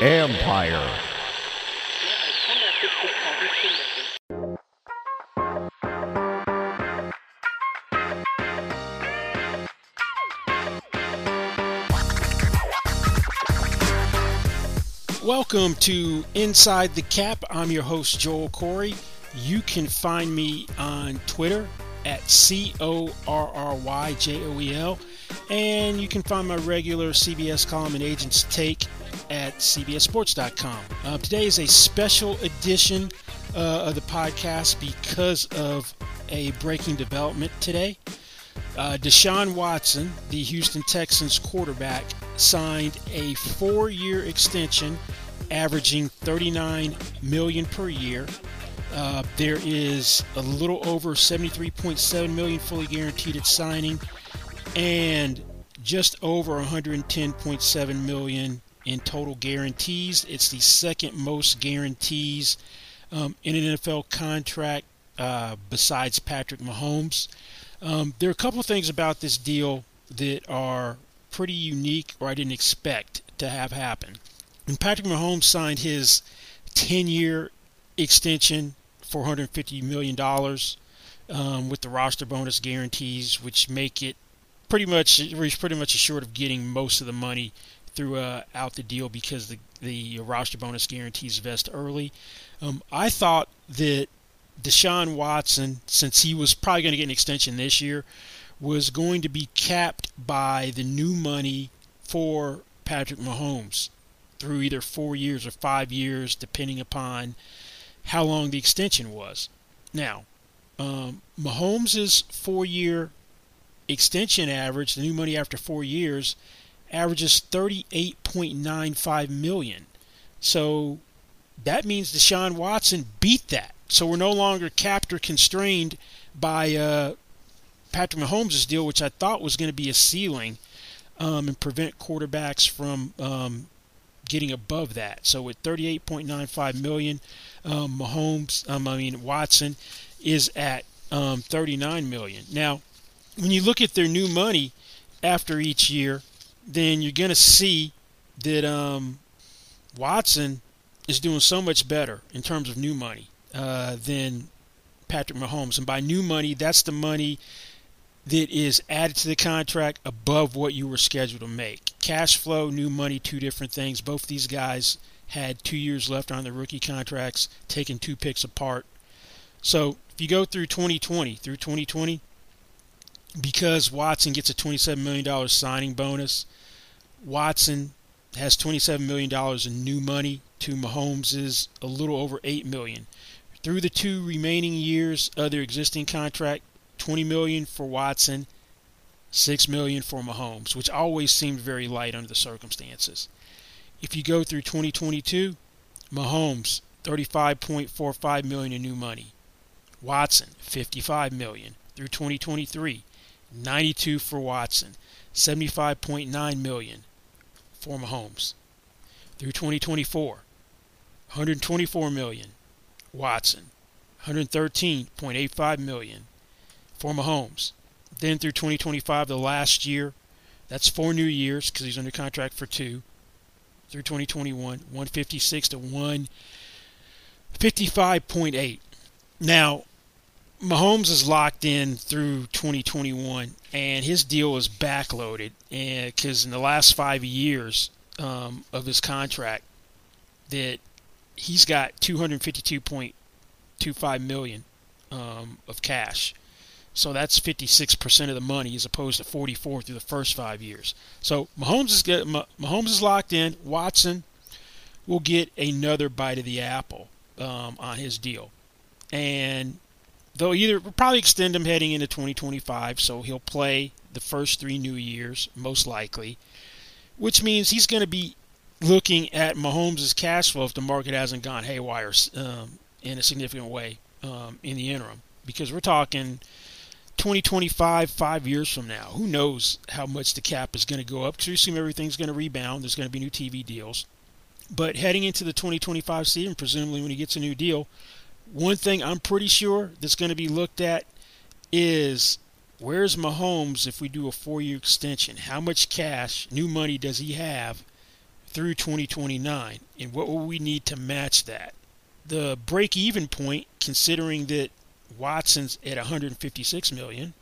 Empire. Welcome to Inside the Cap. I'm your host, Joel Corry. You can find me on Twitter at C O R R Y J O E L. And you can find my regular CBS column and agent's take at CBSSports.com. Uh, today is a special edition uh, of the podcast because of a breaking development today. Uh, Deshaun Watson, the Houston Texans quarterback, signed a four-year extension, averaging 39 million per year. Uh, there is a little over 73.7 million fully guaranteed at signing, and just over 110.7 million in total guarantees. It's the second most guarantees um, in an NFL contract uh, besides Patrick Mahomes. Um, there are a couple of things about this deal that are pretty unique or I didn't expect to have happen. When Patrick Mahomes signed his 10 year extension, $450 million, um, with the roster bonus guarantees, which make it pretty much, he's pretty much assured of getting most of the money throughout the deal because the, the roster bonus guarantees vest early. Um, I thought that Deshaun Watson, since he was probably going to get an extension this year, was going to be capped by the new money for Patrick Mahomes through either four years or five years, depending upon how long the extension was. Now, um, Mahomes' four-year extension average, the new money after four years, averages 38.95 million. So that means Deshaun Watson beat that. So we're no longer capped or constrained by uh, Patrick Mahomes' deal, which I thought was going to be a ceiling um, and prevent quarterbacks from um, getting above that. So with 38.95 million, um, Mahomes, um, I mean Watson, is at um, 39 million. Now, when you look at their new money after each year, then you're going to see that um, Watson is doing so much better in terms of new money uh, than Patrick Mahomes. And by new money, that's the money that is added to the contract above what you were scheduled to make. Cash flow, new money, two different things. Both these guys had two years left on their rookie contracts, taking two picks apart. So if you go through 2020, through 2020, because Watson gets a $27 million signing bonus, Watson has $27 million in new money to Mahomes a little over 8 million. Through the two remaining years of their existing contract, 20 million for Watson, 6 million for Mahomes, which always seemed very light under the circumstances. If you go through 2022, Mahomes 35.45 million in new money. Watson 55 million through 2023, 92 for Watson, 75.9 million for Mahomes. Through 2024, 124 million Watson, 113.85 million for Mahomes. Then through 2025, the last year, that's four new years because he's under contract for two. Through 2021, 156 to 155.8. Now, Mahomes is locked in through 2021, and his deal is backloaded because in the last five years um, of his contract, that he's got 252.25 million um, of cash. So that's 56% of the money as opposed to 44 through the first five years. So Mahomes is get, Mahomes is locked in. Watson will get another bite of the apple um, on his deal, and they'll either probably extend him heading into 2025, so he'll play the first three new years most likely, which means he's going to be looking at Mahomes' cash flow if the market hasn't gone haywire um, in a significant way um, in the interim, because we're talking 2025, five years from now, who knows how much the cap is going to go up? Because we assume everything's going to rebound. There's going to be new TV deals. But heading into the 2025 season, presumably when he gets a new deal, one thing I'm pretty sure that's going to be looked at is where's Mahomes if we do a four year extension? How much cash, new money, does he have through 2029? And what will we need to match that? The break even point, considering that Watson's at 156 million,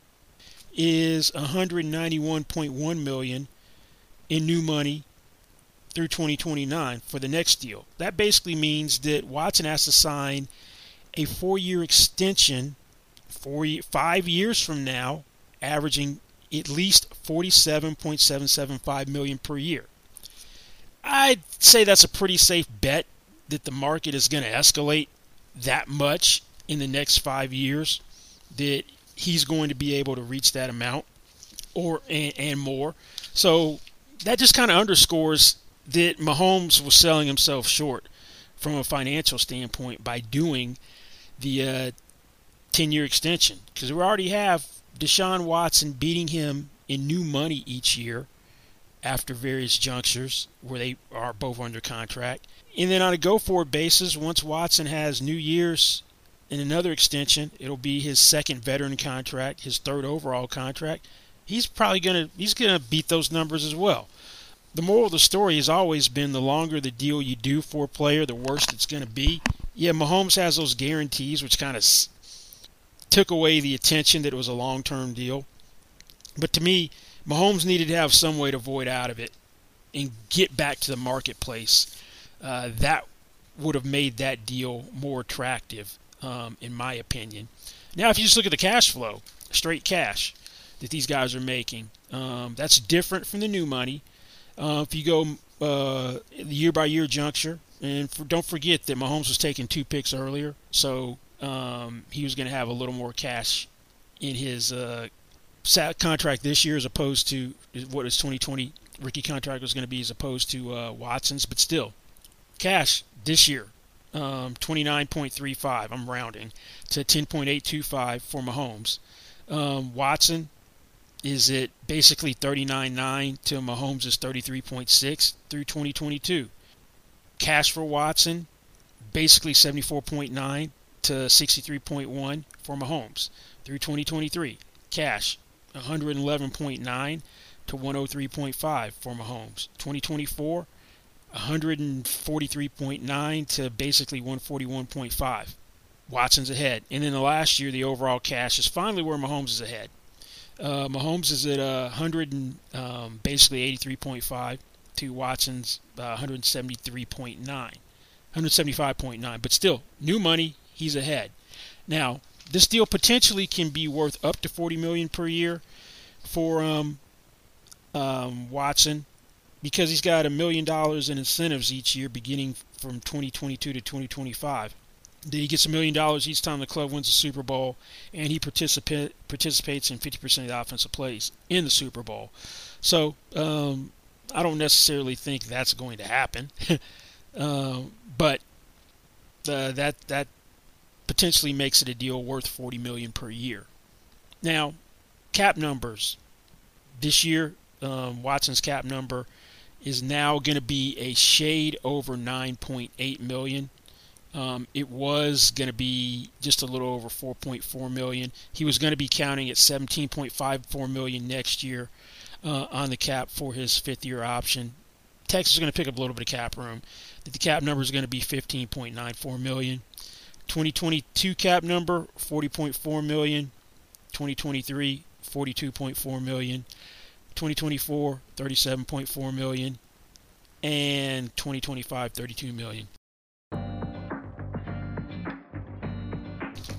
is 191.1 million in new money through 2029 for the next deal. That basically means that Watson has to sign a four-year extension, four, five years from now, averaging at least 47.775 million per year. I'd say that's a pretty safe bet that the market is going to escalate that much in the next five years that he's going to be able to reach that amount or and, and more. So that just kind of underscores that Mahomes was selling himself short from a financial standpoint by doing the uh, 10 year extension because we already have Deshaun Watson beating him in new money each year after various junctures where they are both under contract. And then on a go forward basis, once Watson has new years in another extension, it'll be his second veteran contract, his third overall contract. He's probably gonna he's gonna beat those numbers as well. The moral of the story has always been the longer the deal you do for a player, the worse it's going to be. Yeah, Mahomes has those guarantees, which kind of took away the attention that it was a long term deal. But to me, Mahomes needed to have some way to void out of it and get back to the marketplace. Uh, that would have made that deal more attractive, um, in my opinion. Now, if you just look at the cash flow, straight cash that these guys are making, um, that's different from the new money. Uh, if you go uh, year by year juncture, and for, don't forget that Mahomes was taking two picks earlier, so um, he was going to have a little more cash in his uh, contract this year as opposed to what his 2020 rookie contract was going to be as opposed to uh, Watson's. But still, cash this year, um, 29.35. I'm rounding to 10.825 for Mahomes. Um, Watson is it basically 39.9 to Mahomes is 33.6 through 2022. Cash for Watson, basically 74.9 to 63.1 for Mahomes through 2023. Cash 111.9 to 103.5 for Mahomes. 2024 143.9 to basically 141.5. Watson's ahead. And in the last year, the overall cash is finally where Mahomes is ahead. Uh, Mahomes is at uh, 100 and um, basically 83.5 to Watson's uh, 173.9, 175.9. But still, new money, he's ahead. Now, this deal potentially can be worth up to 40 million per year for um, um, Watson because he's got a million dollars in incentives each year beginning from 2022 to 2025 that he gets a million dollars each time the club wins the Super Bowl, and he participa- participates in 50% of the offensive plays in the Super Bowl. So um, I don't necessarily think that's going to happen, uh, but uh, that that potentially makes it a deal worth 40 million per year. Now, cap numbers this year, um, Watson's cap number is now going to be a shade over 9.8 million. Um, it was going to be just a little over 4.4 million. He was going to be counting at 17.54 million next year uh, on the cap for his fifth-year option. Texans is going to pick up a little bit of cap room. The cap number is going to be 15.94 million. 2022 cap number 40.4 million. 2023 42.4 million. 2024 37.4 million and 2025 32 million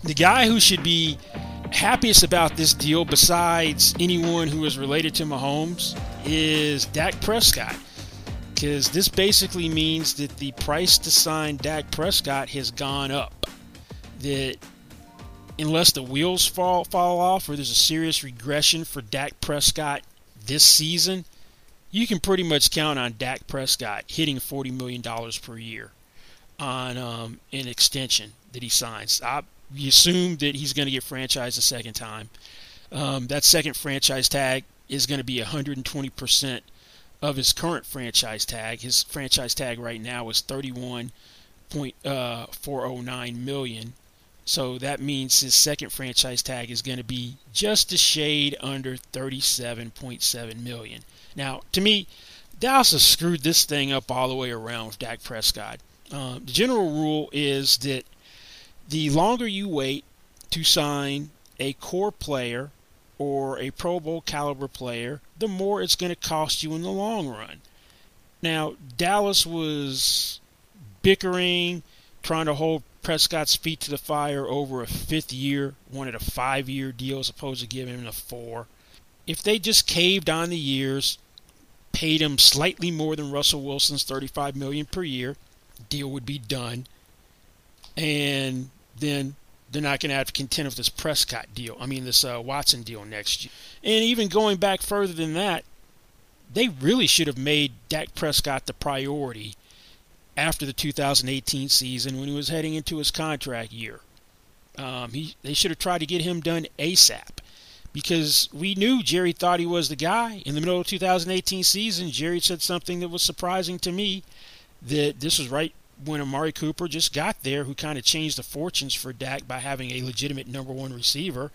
the guy who should be happiest about this deal, besides anyone who is related to Mahomes, is Dak Prescott. Because this basically means that the price to sign Dak Prescott has gone up. That unless the wheels fall fall off or there's a serious regression for Dak Prescott this season, you can pretty much count on Dak Prescott hitting $40 million per year on um, an extension that he signs. I, you assume that he's going to get franchised a second time. Um, that second franchise tag is going to be 120% of his current franchise tag. His franchise tag right now is 31.409 uh. So that means his second franchise tag is going to be just a shade under 37.7 million. Now, to me, Dallas has screwed this thing up all the way around with Dak Prescott. Uh, the general rule is that the longer you wait to sign a core player or a Pro Bowl caliber player, the more it's going to cost you in the long run. Now, Dallas was bickering, trying to hold Prescott's feet to the fire over a fifth year, wanted a five year deal as opposed to giving him a four. If they just caved on the years, paid him slightly more than Russell Wilson's 35 million per year, deal would be done. And then they're not going to have to contend with this Prescott deal. I mean, this uh, Watson deal next year. And even going back further than that, they really should have made Dak Prescott the priority after the 2018 season when he was heading into his contract year. Um, he, they should have tried to get him done ASAP because we knew Jerry thought he was the guy. In the middle of 2018 season, Jerry said something that was surprising to me that this was right when Amari Cooper just got there, who kind of changed the fortunes for Dak by having a legitimate number one receiver.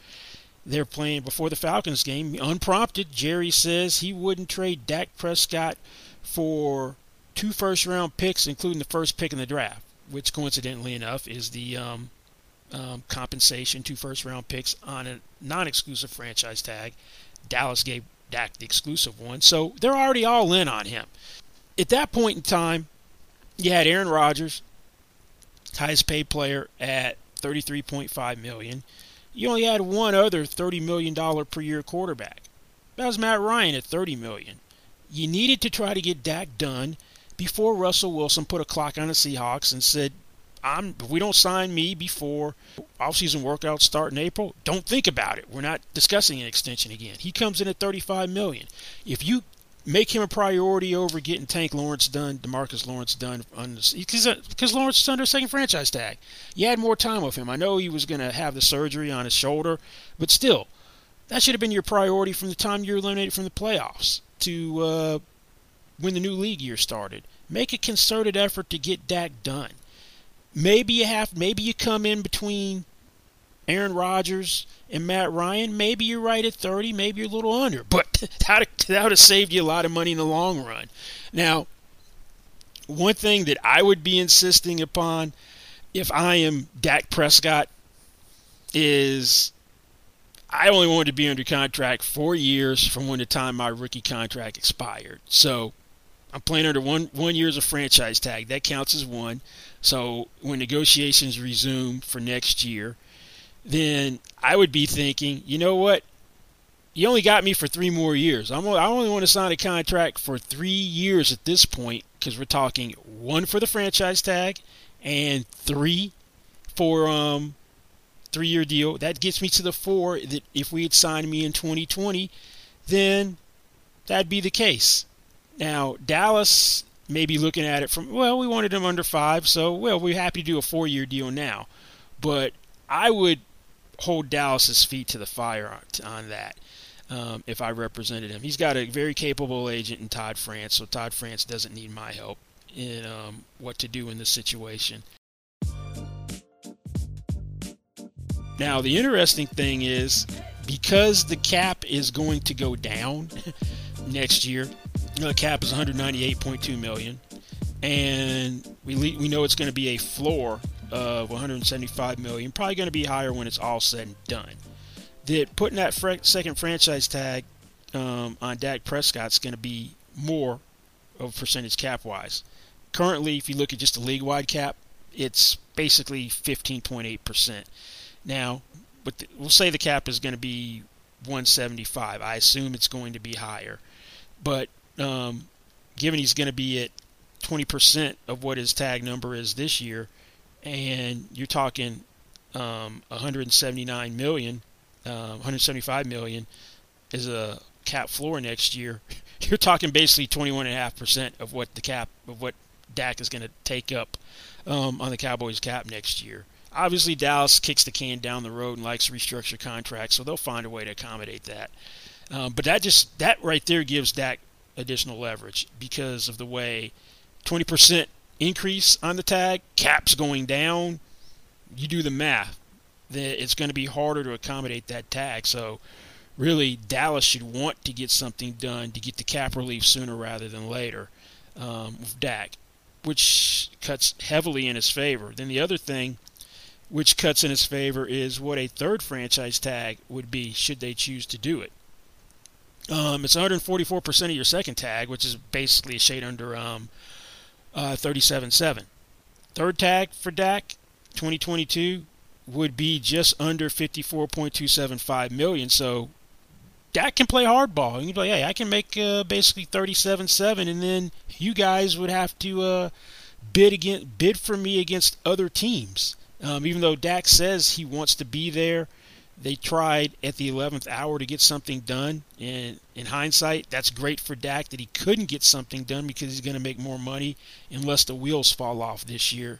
They're playing before the Falcons game. Unprompted, Jerry says he wouldn't trade Dak Prescott for two first round picks, including the first pick in the draft, which coincidentally enough is the um, um, compensation, two first round picks on a non exclusive franchise tag. Dallas gave Dak the exclusive one. So they're already all in on him. At that point in time, you had Aaron Rodgers, highest paid player at 33.5 million. You only had one other 30 million dollar per year quarterback. That was Matt Ryan at 30 million. You needed to try to get Dak done before Russell Wilson put a clock on the Seahawks and said, I'm if we don't sign me before offseason workouts start in April, don't think about it. We're not discussing an extension again. He comes in at 35 million. If you make him a priority over getting Tank Lawrence done, Demarcus Lawrence done, because because Lawrence is under a second franchise tag. You had more time with him. I know he was going to have the surgery on his shoulder, but still, that should have been your priority from the time you were eliminated from the playoffs to uh, when the new league year started. Make a concerted effort to get Dak done. Maybe you have, maybe you come in between Aaron Rodgers and Matt Ryan. Maybe you're right at 30, maybe you're a little under, but that, would have saved you a lot of money in the long run. Now, one thing that I would be insisting upon if I am Dak Prescott is I only wanted to be under contract four years from when the time my rookie contract expired. So I'm playing under one one year as a franchise tag. That counts as one. So when negotiations resume for next year, then I would be thinking, you know what? You only got me for three more years. I'm, I only want to sign a contract for three years at this point because we're talking one for the franchise tag and three for um three year deal. That gets me to the four that if we had signed me in 2020, then that'd be the case. Now Dallas maybe looking at it from, well, we wanted him under five, so, well, we're happy to do a four year deal now. But I would hold Dallas's feet to the fire on, on that um, if I represented him. He's got a very capable agent in Todd France, so Todd France doesn't need my help in um, what to do in this situation. Now, the interesting thing is because the cap is going to go down next year, the cap is 198.2 million, and we we know it's going to be a floor of 175 million. Probably going to be higher when it's all said and done. That putting that fr- second franchise tag um, on Dak Prescott's going to be more of percentage cap wise. Currently, if you look at just the league wide cap, it's basically 15.8 percent. Now, but the, we'll say the cap is going to be 175. I assume it's going to be higher, but um, given he's going to be at 20% of what his tag number is this year, and you're talking um, 179 million, uh, 175 million is a cap floor next year. You're talking basically 21.5% of what the cap of what Dak is going to take up um, on the Cowboys cap next year. Obviously, Dallas kicks the can down the road and likes to restructure contracts, so they'll find a way to accommodate that. Um, but that just that right there gives Dak additional leverage because of the way 20% increase on the tag, caps going down. You do the math. Then it's going to be harder to accommodate that tag. So, really, Dallas should want to get something done to get the cap relief sooner rather than later um, with Dak, which cuts heavily in his favor. Then the other thing which cuts in his favor is what a third franchise tag would be should they choose to do it. Um, it's 144% of your second tag, which is basically a shade under um, uh, 37.7. Third tag for Dak, 2022, would be just under 54.275 million. So Dak can play hardball. You'd be like, hey, I can make uh, basically 37.7, and then you guys would have to uh, bid against bid for me against other teams. Um, even though Dak says he wants to be there, they tried at the 11th hour to get something done. And in hindsight, that's great for Dak that he couldn't get something done because he's going to make more money unless the wheels fall off this year.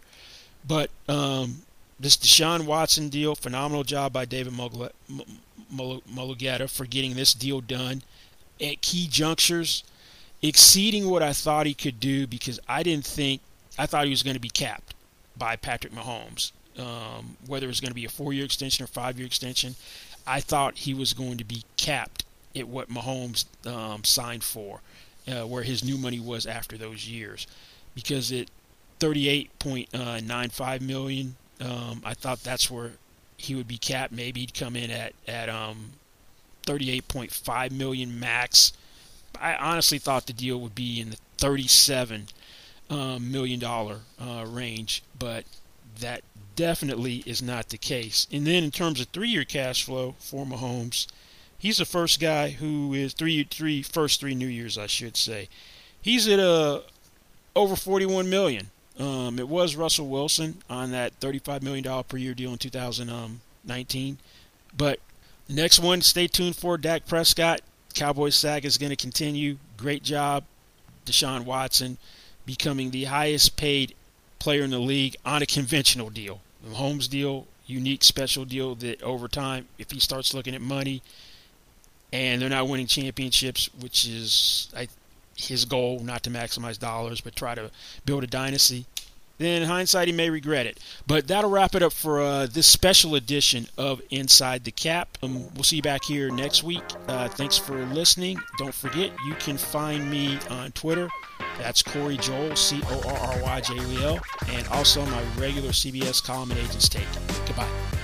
But um, this Deshaun Watson deal, phenomenal job by David Mulugheta for getting this deal done at key junctures, exceeding what I thought he could do because I didn't think I thought he was going to be capped by Patrick Mahomes um, whether it was going to be a four-year extension or five-year extension. I thought he was going to be capped at what Mahomes um, signed for, uh, where his new money was after those years, because at 38.95 million, um, I thought that's where he would be capped. Maybe he'd come in at at um, 38.5 million max. I honestly thought the deal would be in the 37 um, million dollar uh, range, but that definitely is not the case. And then in terms of three-year cash flow for Mahomes, he's the first guy who is three three first three New Years, I should say. He's at uh over 41 million. Um, it was Russell Wilson on that 35 million dollar per year deal in 2019, but the next one, stay tuned for Dak Prescott. Cowboys saga is going to continue. Great job, Deshaun Watson, becoming the highest paid player in the league on a conventional deal. Holmes deal, unique special deal that over time, if he starts looking at money and they're not winning championships, which is I, his goal, not to maximize dollars, but try to build a dynasty, then in hindsight he may regret it. But that'll wrap it up for uh, this special edition of Inside the Cap. Um, we'll see you back here next week. Uh, thanks for listening. Don't forget, you can find me on Twitter. That's Corry Joel, C O R R Y J E L, and also my regular CBS column and agents take. Goodbye.